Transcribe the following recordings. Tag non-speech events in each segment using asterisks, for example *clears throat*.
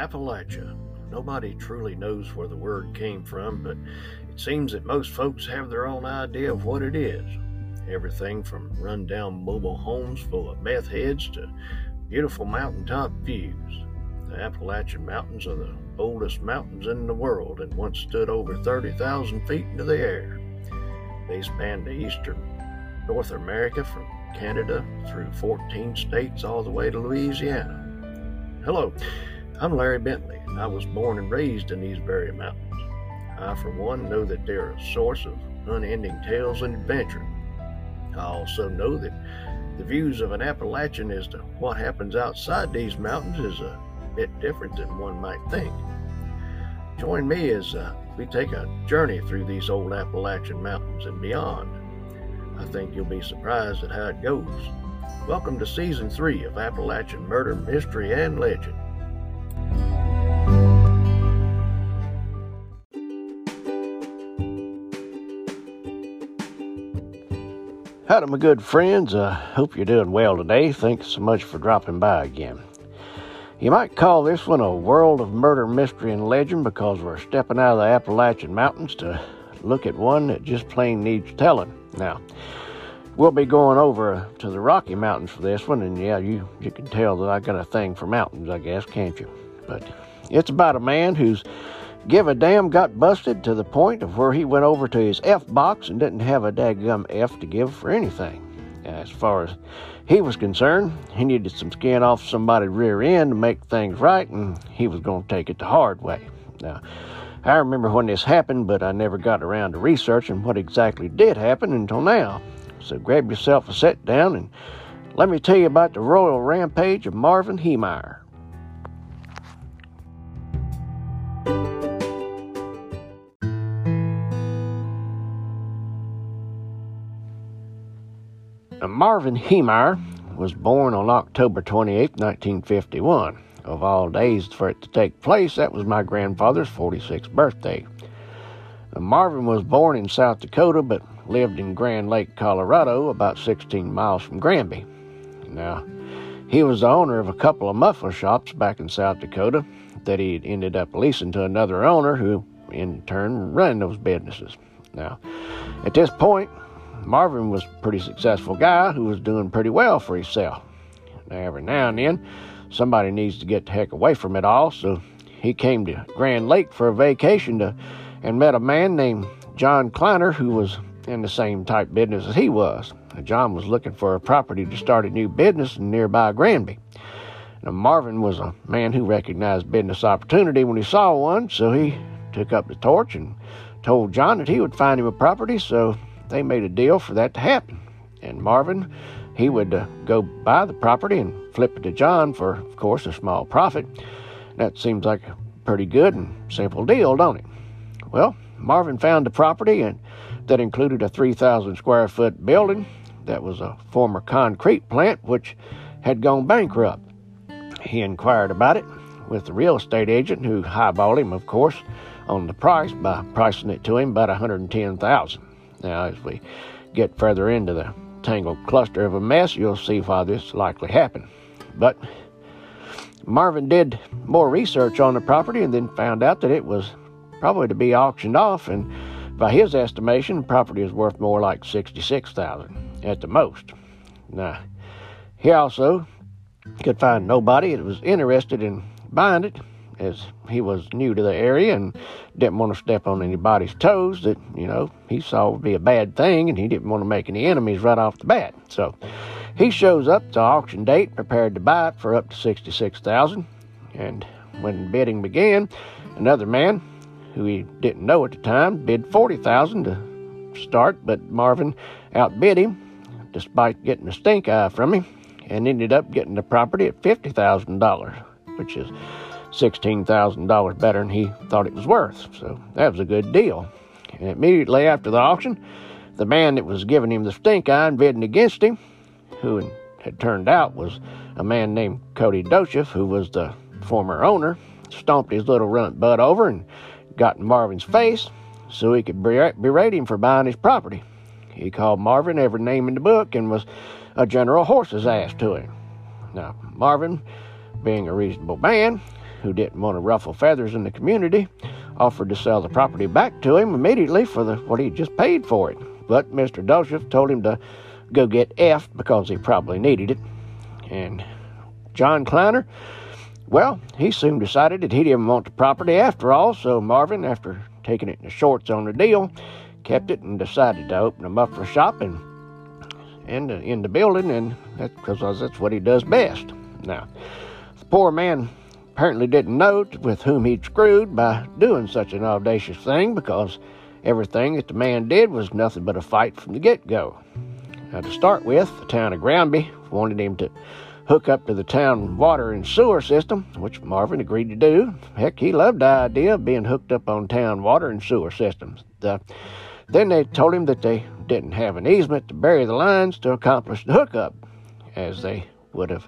Appalachia. Nobody truly knows where the word came from, but it seems that most folks have their own idea of what it is. Everything from rundown mobile homes full of meth heads to beautiful mountaintop views. The Appalachian Mountains are the oldest mountains in the world and once stood over 30,000 feet into the air. They span the eastern North America from Canada through 14 states all the way to Louisiana. Hello, I'm Larry Bentley, and I was born and raised in these very mountains. I, for one, know that they're a source of unending tales and adventure. I also know that the views of an Appalachian as to what happens outside these mountains is a bit different than one might think. Join me as uh, we take a journey through these old Appalachian mountains and beyond. I think you'll be surprised at how it goes. Welcome to Season 3 of Appalachian Murder, Mystery, and Legend. Howdy, my good friends. I uh, hope you're doing well today. Thanks so much for dropping by again. You might call this one a world of murder, mystery, and legend because we're stepping out of the Appalachian Mountains to look at one that just plain needs telling. Now, we'll be going over to the Rocky Mountains for this one, and yeah, you, you can tell that I got a thing for mountains, I guess, can't you? But it's about a man who's give a damn got busted to the point of where he went over to his F box and didn't have a daggum F to give for anything. As far as he was concerned, he needed some skin off somebody's rear end to make things right, and he was going to take it the hard way. Now, I remember when this happened, but I never got around to researching what exactly did happen until now. So grab yourself a sit down and let me tell you about the royal rampage of Marvin Heemeyer. Marvin Heemeyer was born on October 28, 1951. Of all days for it to take place, that was my grandfather's 46th birthday. Now, Marvin was born in South Dakota but lived in Grand Lake, Colorado, about 16 miles from Granby. Now, he was the owner of a couple of muffler shops back in South Dakota that he ended up leasing to another owner who, in turn, ran those businesses. Now, at this point, Marvin was a pretty successful guy who was doing pretty well for himself. Now, every now and then, somebody needs to get the heck away from it all, so he came to Grand Lake for a vacation to, and met a man named John Kleiner who was in the same type business as he was. Now, John was looking for a property to start a new business in nearby Granby. Now, Marvin was a man who recognized business opportunity when he saw one, so he took up the torch and told John that he would find him a property, so they made a deal for that to happen. And Marvin he would uh, go buy the property and flip it to John for, of course, a small profit. That seems like a pretty good and simple deal, don't it? Well, Marvin found the property and that included a 3,000 square foot building that was a former concrete plant which had gone bankrupt. He inquired about it with the real estate agent who highballed him, of course, on the price by pricing it to him about 110,000. Now, as we get further into the tangled cluster of a mess, you'll see why this likely happened. But Marvin did more research on the property and then found out that it was probably to be auctioned off, and by his estimation, the property is worth more like sixty-six thousand at the most. Now, he also could find nobody that was interested in buying it, as he was new to the area and didn't want to step on anybody's toes that, you know, he saw would be a bad thing and he didn't want to make any enemies right off the bat. So he shows up to auction date prepared to buy it for up to 66000 And when bidding began, another man who he didn't know at the time bid 40000 to start, but Marvin outbid him despite getting a stink eye from him and ended up getting the property at $50,000, which is $16,000 better than he thought it was worth. So that was a good deal. And immediately after the auction, the man that was giving him the stink eye and bidding against him, who had turned out was a man named Cody Docheff, who was the former owner, stomped his little runt butt over and got in Marvin's face so he could berate him for buying his property. He called Marvin every name in the book and was a general horse's ass to him. Now, Marvin, being a reasonable man, who didn't want to ruffle feathers in the community, offered to sell the property back to him immediately for the, what he just paid for it. But Mr. Docheff told him to go get F because he probably needed it. And John Kleiner, well, he soon decided that he didn't want the property after all, so Marvin, after taking it in the shorts on the deal, kept it and decided to open a muffler shop and in the, uh, in the building, and that's because that's what he does best. Now, the poor man apparently didn't know with whom he'd screwed by doing such an audacious thing because everything that the man did was nothing but a fight from the get go. Now, to start with, the town of Granby wanted him to hook up to the town water and sewer system, which Marvin agreed to do. Heck, he loved the idea of being hooked up on town water and sewer systems. The, then they told him that they didn't have an easement to bury the lines to accomplish the hookup, as they would have,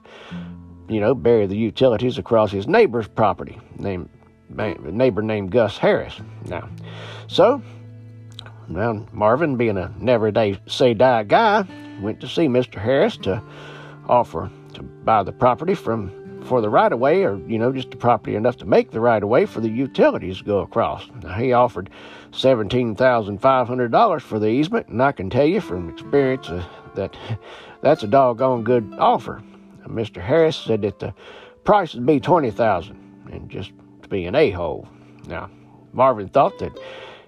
you know, bury the utilities across his neighbor's property, named neighbor named Gus Harris. Now, so now Marvin, being a never day say die guy, went to see Mr. Harris to offer to buy the property from for the right of way, or you know, just the property enough to make the right of way for the utilities to go across. Now, he offered seventeen thousand five hundred dollars for the easement, and I can tell you from experience uh, that that's a doggone good offer. Mr. Harris said that the price would be twenty thousand, and just to be an a-hole. Now, Marvin thought that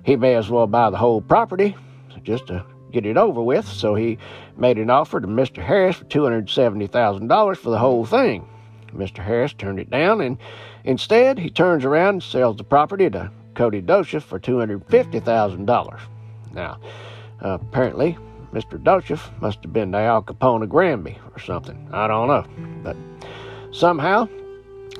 he may as well buy the whole property just to get it over with, so he made an offer to Mr. Harris for $270,000 for the whole thing. Mr. Harris turned it down, and instead he turns around and sells the property to Cody Docheff for $250,000. Now, uh, apparently, Mr. Docheff must have been the Al Capone of Granby or something. I don't know. But somehow,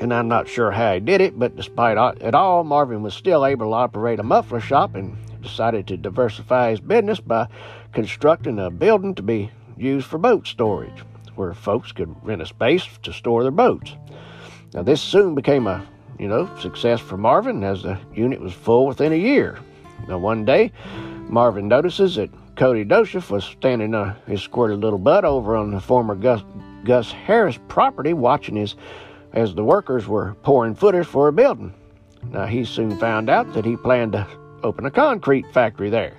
and I'm not sure how he did it, but despite it all, Marvin was still able to operate a muffler shop and decided to diversify his business by constructing a building to be used for boat storage, where folks could rent a space to store their boats. Now, this soon became a you know success for Marvin, as the unit was full within a year. Now, one day, Marvin notices that Cody Docheff was standing uh, his squirted little butt over on the former Gus, Gus Harris property, watching his as the workers were pouring footers for a building. Now, he soon found out that he planned to open a concrete factory there.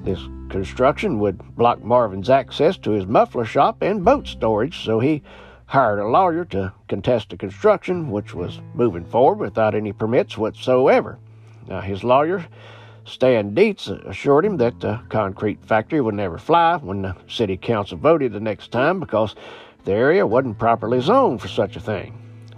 This construction would block Marvin's access to his muffler shop and boat storage, so he hired a lawyer to contest the construction, which was moving forward without any permits whatsoever. Now, his lawyer, Stan Dietz, assured him that the concrete factory would never fly when the city council voted the next time because the area wasn't properly zoned for such a thing.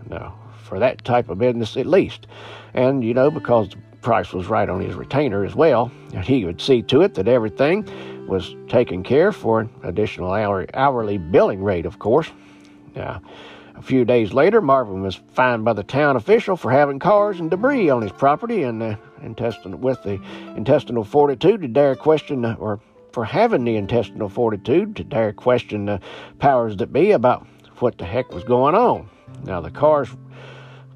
Now, for that type of business at least. And, you know, because the price was right on his retainer as well. And he would see to it that everything was taken care for an additional hourly billing rate, of course. Now, a few days later, Marvin was fined by the town official for having cars and debris on his property and uh, intestinal, with the intestinal fortitude to dare question, or for having the intestinal fortitude to dare question the powers that be about what the heck was going on. Now, the cars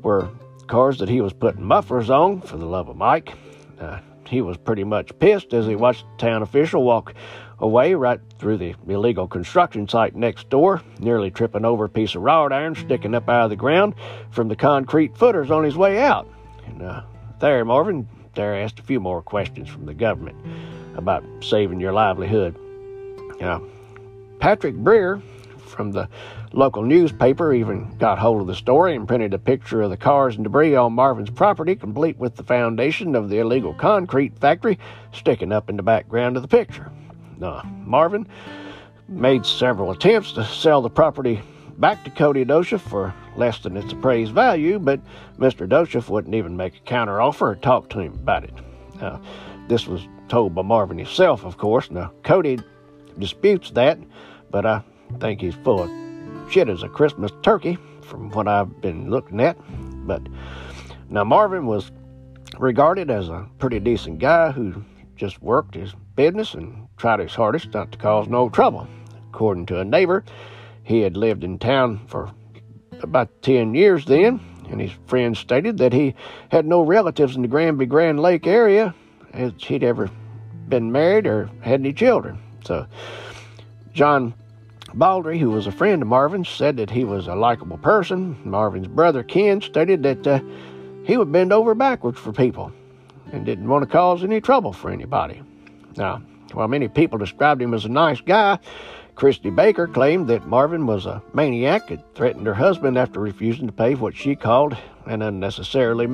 were cars that he was putting mufflers on, for the love of Mike. Uh, he was pretty much pissed as he watched the town official walk away right through the illegal construction site next door, nearly tripping over a piece of wrought iron sticking up out of the ground from the concrete footers on his way out. And uh, there, Marvin, there asked a few more questions from the government about saving your livelihood. Uh, Patrick Brower from the local newspaper even got hold of the story and printed a picture of the cars and debris on Marvin's property, complete with the foundation of the illegal concrete factory sticking up in the background of the picture. Uh, Marvin made several attempts to sell the property back to Cody Docheff for less than its appraised value, but Mr. Docheff wouldn't even make a counteroffer or talk to him about it. Uh, this was told by Marvin himself, of course. Now, Cody disputes that, but I think he's full of shit as a Christmas turkey, from what I've been looking at. But now Marvin was regarded as a pretty decent guy who just worked his business and tried his hardest not to cause no trouble. According to a neighbor, he had lived in town for about 10 years then, and his friends stated that he had no relatives in the Granby Grand Lake area as he'd ever been married or had any children. So, John Baldry, who was a friend of Marvin's, said that he was a likable person. Marvin's brother Ken stated that uh, he would bend over backwards for people and didn't want to cause any trouble for anybody. Now, while many people described him as a nice guy, Christy Baker claimed that Marvin was a maniac and threatened her husband after refusing to pay what she called an unnecessarily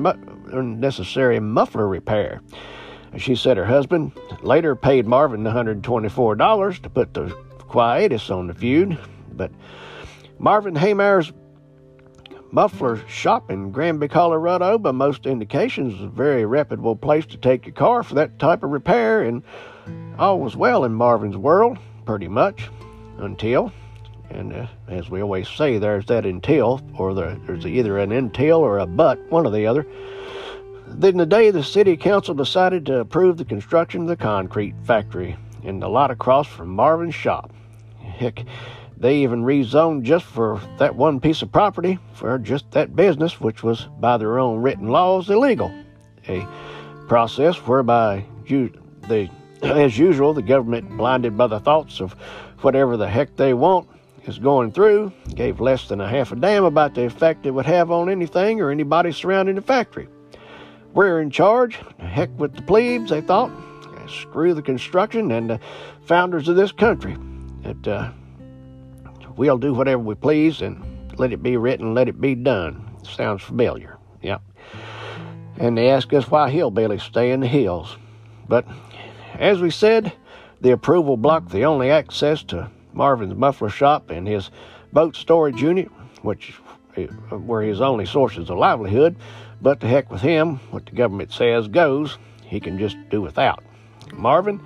unnecessary muffler repair. She said her husband later paid Marvin $124 to put the quietus on the feud, but Marvin Heemeyer's muffler shop in Granby, Colorado, by most indications, is a very reputable place to take your car for that type of repair, and all was well in Marvin's world, pretty much, until, and uh, as we always say, there's that until, or the, there's either an until or a but, one or the other. Then the day the city council decided to approve the construction of the concrete factory in the lot across from Marvin's shop. Heck, they even rezoned just for that one piece of property for just that business, which was by their own written laws illegal. A process whereby you, the, *clears throat* as usual, the government, blinded by the thoughts of whatever the heck they want, is going through, gave less than a half a damn about the effect it would have on anything or anybody surrounding the factory. We're in charge. Heck with the plebes, they thought. Screw the construction and the founders of this country. That uh, we'll do whatever we please and let it be written, let it be done. Sounds familiar. Yep. And they ask us why hillbillies stay in the hills. But as we said, the approval blocked the only access to Marvin's muffler shop and his boat storage unit, which uh, were his only sources of livelihood. But to heck with him, what the government says goes. He can just do without. Marvin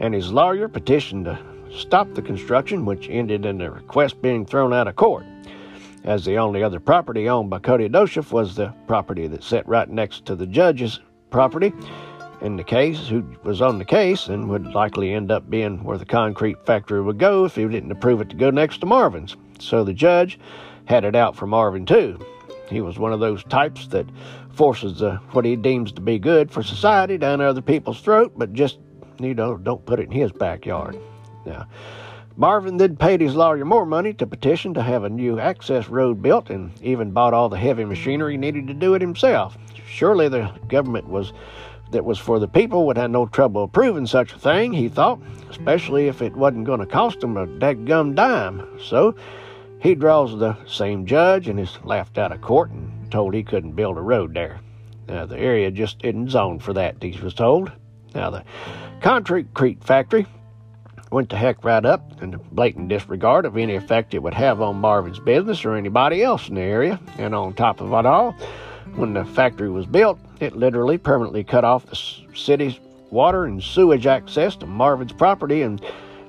and his lawyer petitioned to stop the construction, which ended in the request being thrown out of court. As the only other property owned by Cody Docheff was the property that sat right next to the judge's property in the case, who was on the case and would likely end up being where the concrete factory would go if he didn't approve it to go next to Marvin's. So the judge had it out for Marvin too. He was one of those types that forces uh, what he deems to be good for society down other people's throat, but just you know don't put it in his backyard. Now, Marvin then paid his lawyer more money to petition to have a new access road built, and even bought all the heavy machinery needed to do it himself. Surely the government was that was for the people would have no trouble approving such a thing, he thought, especially if it wasn't going to cost them a dadgum dime. So he draws the same judge and is laughed out of court and told he couldn't build a road there. Now, the area just isn't zoned for that, he was told. Now, the concrete factory went to heck right up in blatant disregard of any effect it would have on Marvin's business or anybody else in the area. And on top of it all, when the factory was built, it literally permanently cut off the city's water and sewage access to Marvin's property. And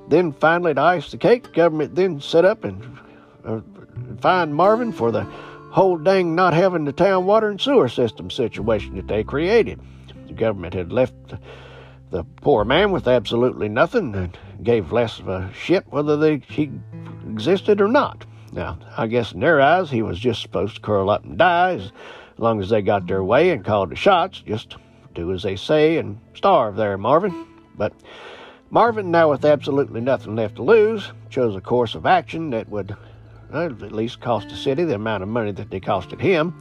then finally, to ice the cake, the government then set up and uh, fined Marvin for the whole dang not having the town water and sewer system situation that they created. The government had left the poor man with absolutely nothing and gave less of a shit whether they, he existed or not. Now, I guess in their eyes, he was just supposed to curl up and die as long as they got their way and called the shots. Just do as they say and starve there, Marvin. But Marvin, now with absolutely nothing left to lose, chose a course of action that would at least cost the city the amount of money that they costed him.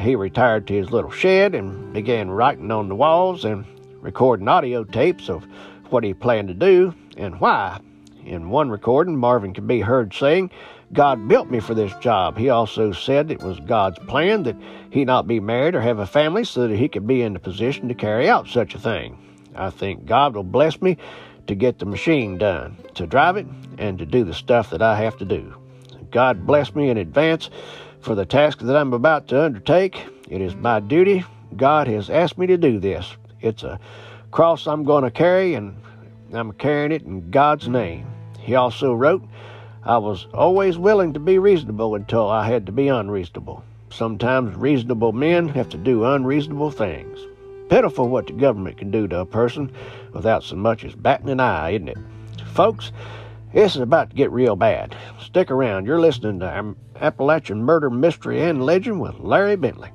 He retired to his little shed and began writing on the walls and recording audio tapes of what he planned to do and why. In one recording, Marvin could be heard saying, God built me for this job. He also said it was God's plan that he not be married or have a family so that he could be in the position to carry out such a thing. I think God will bless me to get the machine done, to drive it, and to do the stuff that I have to do. God bless me in advance for the task that I'm about to undertake. It is my duty. God has asked me to do this. It's a cross I'm going to carry, and I'm carrying it in God's name. He also wrote, I was always willing to be reasonable until I had to be unreasonable. Sometimes reasonable men have to do unreasonable things. Pitiful what the government can do to a person without so much as batting an eye, isn't it? Folks, this is about to get real bad. Stick around. You're listening to Appalachian Murder, Mystery, and Legend with Larry Bentley.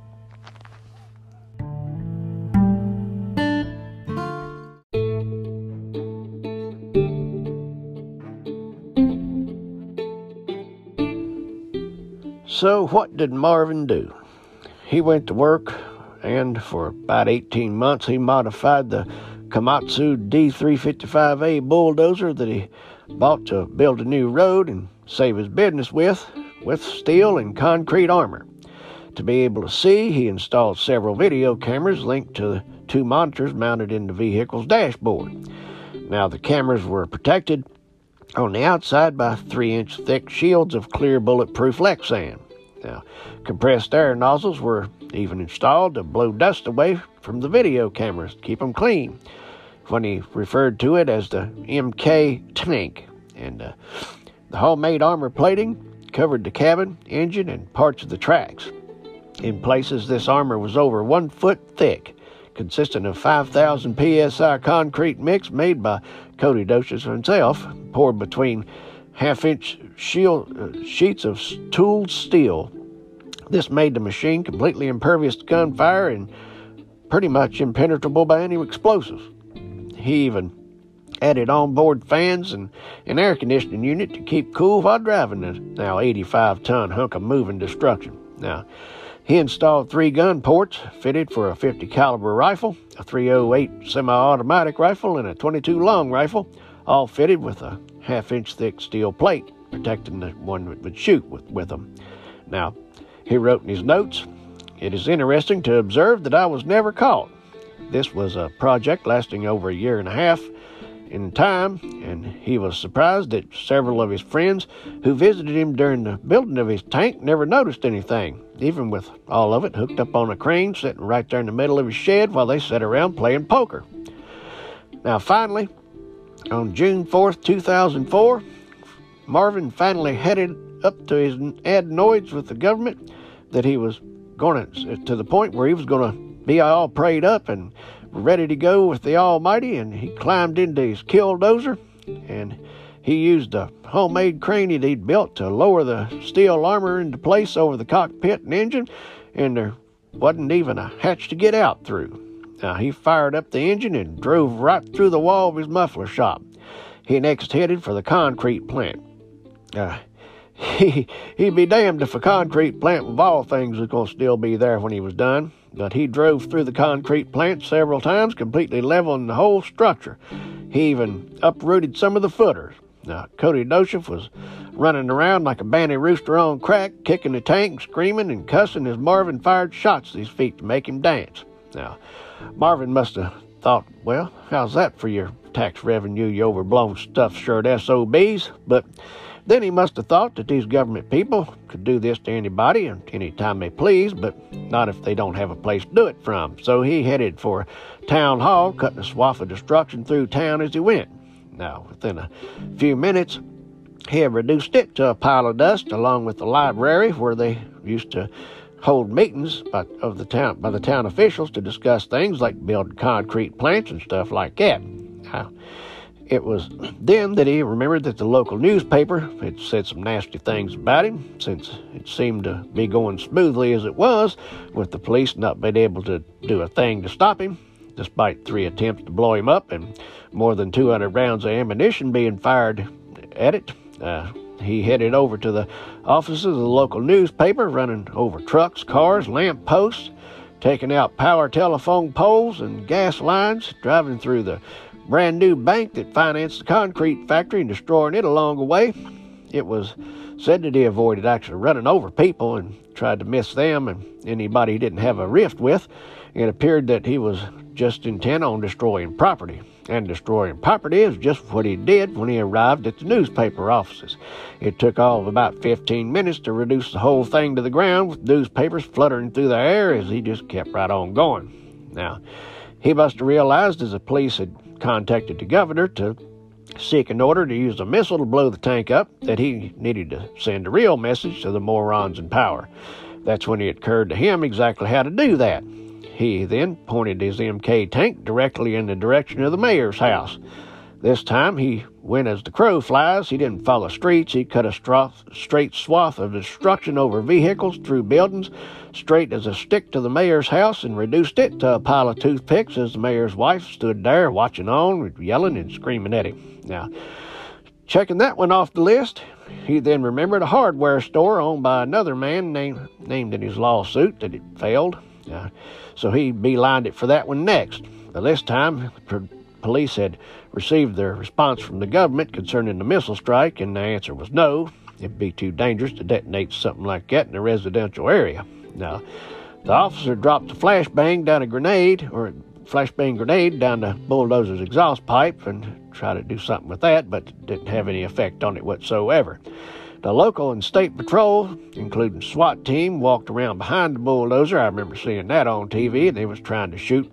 So, what did Marvin do? He went to work, and for about 18 months, he modified the Komatsu D355A bulldozer that he bought to build a new road and save his business with, with steel and concrete armor. To be able to see, he installed several video cameras linked to two monitors mounted in the vehicle's dashboard. Now, the cameras were protected on the outside by three inch thick shields of clear bulletproof Lexan. Now, compressed air nozzles were even installed to blow dust away from the video cameras, keep them clean. Funny referred to it as the MK tank, and uh, the homemade armor plating covered the cabin, engine, and parts of the tracks. In places, this armor was over one foot thick, consisting of 5,000 psi concrete mix made by Cody Docious himself, poured between half inch shield, uh, sheets of tooled steel. This made the machine completely impervious to gunfire and pretty much impenetrable by any explosives. He even added onboard fans and an air conditioning unit to keep cool while driving the now 85 ton hunk of moving destruction. Now, he installed three gun ports fitted for a 50 caliber rifle, a 308 semi-automatic rifle, and a 22 long rifle, all fitted with a half inch thick steel plate protecting the one that would shoot with, with them. Now, he wrote in his notes, It is interesting to observe that I was never caught. This was a project lasting over a year and a half in time, and he was surprised that several of his friends who visited him during the building of his tank never noticed anything, even with all of it hooked up on a crane sitting right there in the middle of his shed while they sat around playing poker. Now, finally, on June 4th, 2004, Marvin finally headed up to his adenoids with the government that he was going to, to the point where he was going to be all prayed up and ready to go with the Almighty, and he climbed into his killdozer, and he used a homemade crane that he'd built to lower the steel armor into place over the cockpit and engine, and there wasn't even a hatch to get out through. Now, he fired up the engine and drove right through the wall of his muffler shop. He next headed for the concrete plant. Uh, *laughs* he, he'd be damned if a concrete plant of all things was going to still be there when he was done but he drove through the concrete plant several times, completely leveling the whole structure. He even uprooted some of the footers. Now, Cody Docious was running around like a banty rooster on crack, kicking the tank, screaming and cussing as Marvin fired shots at his feet to make him dance. Now, Marvin must have thought, well, how's that for your tax revenue, you overblown stuff shirt SOBs? But then he must have thought that these government people could do this to anybody and any time they please, but not if they don't have a place to do it from. So he headed for town hall, cutting a swath of destruction through town as he went. Now, within a few minutes, he had reduced it to a pile of dust, along with the library where they used to hold meetings by, of the town by the town officials to discuss things like building concrete plants and stuff like that. It was then that he remembered that the local newspaper had said some nasty things about him, since it seemed to be going smoothly as it was, with the police not being able to do a thing to stop him, despite three attempts to blow him up and more than 200 rounds of ammunition being fired at it. Uh, he headed over to the offices of the local newspaper, running over trucks, cars, lamp posts, taking out power telephone poles and gas lines, driving through the brand new bank that financed the concrete factory and destroying it along the way. It was said that he avoided actually running over people and tried to miss them and anybody he didn't have a rift with. It appeared that he was just intent on destroying property. And destroying property is just what he did when he arrived at the newspaper offices. It took all of about 15 minutes to reduce the whole thing to the ground with newspapers fluttering through the air as he just kept right on going. Now, he must have realized as the police had contacted the governor to seek an order to use a missile to blow the tank up that he needed to send a real message to the morons in power. That's when it occurred to him exactly how to do that. He then pointed his MK tank directly in the direction of the mayor's house. This time he went as the crow flies. He didn't follow streets. He cut a straight swath of destruction over vehicles, through buildings, straight as a stick to the mayor's house, and reduced it to a pile of toothpicks as the mayor's wife stood there watching on, yelling and screaming at him. Now, checking that one off the list, He then remembered a hardware store owned by another man named, named in his lawsuit that it failed. Uh, so he beelined it for that one next. But this time, police had received their response from the government concerning the missile strike, and the answer was no. It'd be too dangerous to detonate something like that in a residential area. Now, the officer dropped a flashbang down a grenade, or flashbang grenade down the bulldozer's exhaust pipe and tried to do something with that, but didn't have any effect on it whatsoever. The local and state patrol, including SWAT team, walked around behind the bulldozer. I remember seeing that on TV. And they was trying to shoot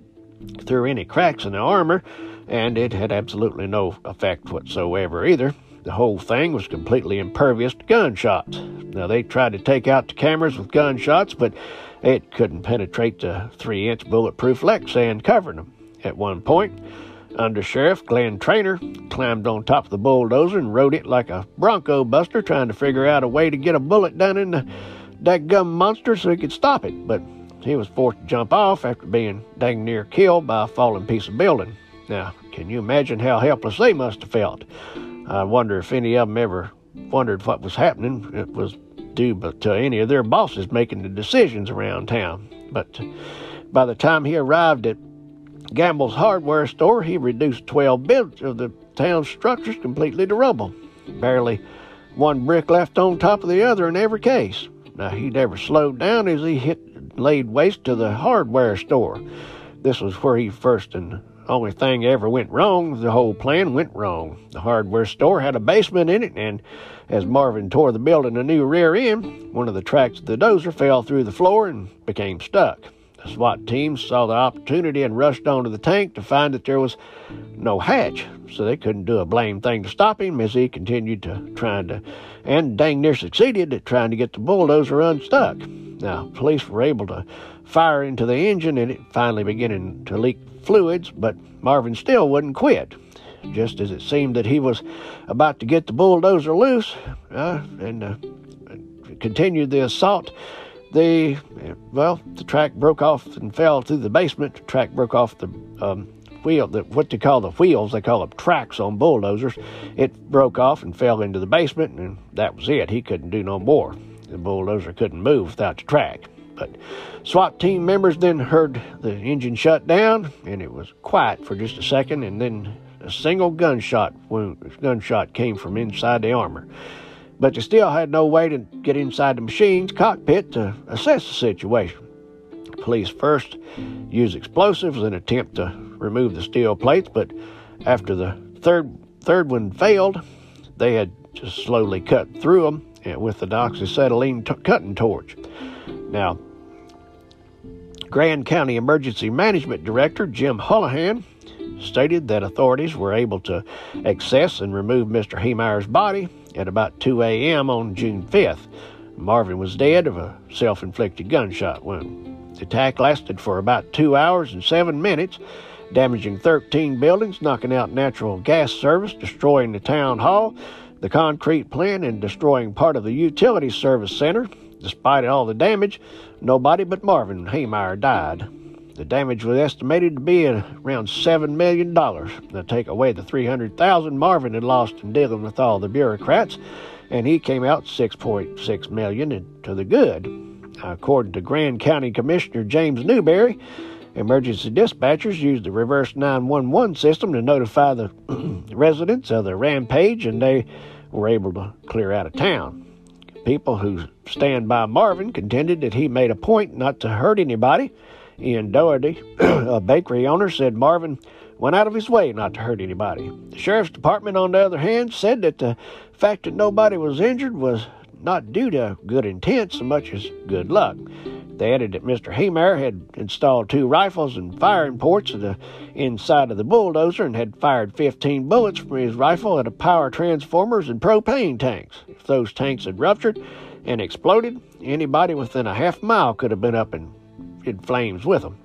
through any cracks in the armor, and it had absolutely no effect whatsoever either. The whole thing was completely impervious to gunshots. Now, they tried to take out the cameras with gunshots, but it couldn't penetrate the three inch bulletproof Lexan covering them. At one point, under Sheriff Glenn Trainor climbed on top of the bulldozer and rode it like a bronco buster, trying to figure out a way to get a bullet down in the that gum monster so he could stop it. But he was forced to jump off after being dang near killed by a falling piece of building. Now, can you imagine how helpless they must have felt? I wonder if any of them ever wondered what was happening. It was due to any of their bosses making the decisions around town. But by the time he arrived at Gamble's hardware store, he reduced 12 bits of the town's structures completely to rubble. Barely one brick left on top of the other in every case. Now, he never slowed down as he hit laid waste to the hardware store. This was where he first and only thing ever went wrong. The whole plan went wrong. The hardware store had a basement in it, and as Marvin tore the building a new rear end, one of the tracks of the dozer fell through the floor and became stuck. The SWAT team saw the opportunity and rushed onto the tank to find that there was no hatch, so they couldn't do a blame thing to stop him as he continued to trying to, and dang near succeeded at trying to get the bulldozer unstuck. Now, police were able to fire into the engine and it finally beginning to leak fluids, but Marvin still wouldn't quit. Just as it seemed that he was about to get the bulldozer loose uh, and uh, continued the assault, the well, the track broke off and fell through the basement. The track broke off the um, wheel, the, what they call the wheels, they call them tracks on bulldozers. It broke off and fell into the basement, and that was it. He couldn't do no more. The bulldozer couldn't move without the track. But SWAT team members then heard the engine shut down, and it was quiet for just a second, and then a single gunshot wound, gunshot came from inside the armor but they still had no way to get inside the machine's cockpit to assess the situation. Police first used explosives in an attempt to remove the steel plates, but after the third third one failed, they had just slowly cut through them eh, with the oxyacetylene t- cutting torch. Now, Grand County Emergency Management Director Jim Holahan stated that authorities were able to access and remove Mr. Heemeyer's body at about 2 a.m. on June 5th. Marvin was dead of a self inflicted gunshot wound. The attack lasted for about two hours and seven minutes, damaging 13 buildings, knocking out natural gas service, destroying the town hall, the concrete plant, and destroying part of the utility service center. Despite all the damage, nobody but Marvin Heemeyer died. The damage was estimated to be around $7 million. Now, take away the 300,000 Marvin had lost in dealing with all the bureaucrats, and he came out 6.6 million to the good. According to Grand County Commissioner James Newberry, emergency dispatchers used the reverse 911 system to notify the *clears throat* residents of the rampage, and they were able to clear out of town. People who stand by Marvin contended that he made a point not to hurt anybody Ian Doherty, *clears throat* a bakery owner, said Marvin went out of his way not to hurt anybody. The sheriff's department, on the other hand, said that the fact that nobody was injured was not due to good intent so much as good luck. They added that Mr. Heemeyer had installed two rifles and firing ports at the inside of the bulldozer and had fired 15 bullets from his rifle at a power transformers and propane tanks. If those tanks had ruptured and exploded, anybody within a half mile could have been up in in flames with them.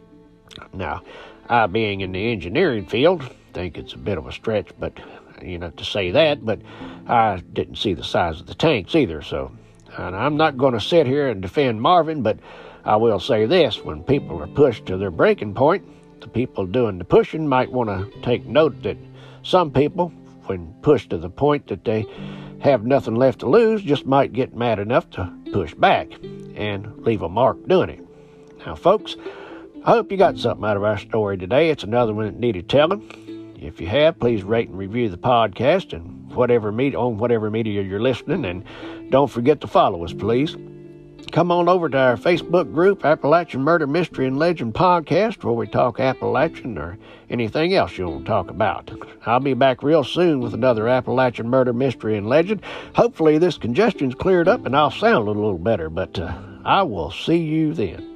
Now, I being in the engineering field, think it's a bit of a stretch, but you know, to say that, but I didn't see the size of the tanks either, so and I'm not going to sit here and defend Marvin, but I will say this when people are pushed to their breaking point, the people doing the pushing might want to take note that some people, when pushed to the point that they have nothing left to lose just might get mad enough to push back and leave a mark doing it. Now, folks, I hope you got something out of our story today. It's another one that needed telling. If you have, please rate and review the podcast and whatever media on whatever media you're listening, and don't forget to follow us, please. Come on over to our Facebook group, Appalachian Murder Mystery and Legend Podcast, where we talk Appalachian or anything else you want to talk about. I'll be back real soon with another Appalachian Murder Mystery and Legend. Hopefully, this congestion's cleared up and I'll sound a little better, but uh, I will see you then.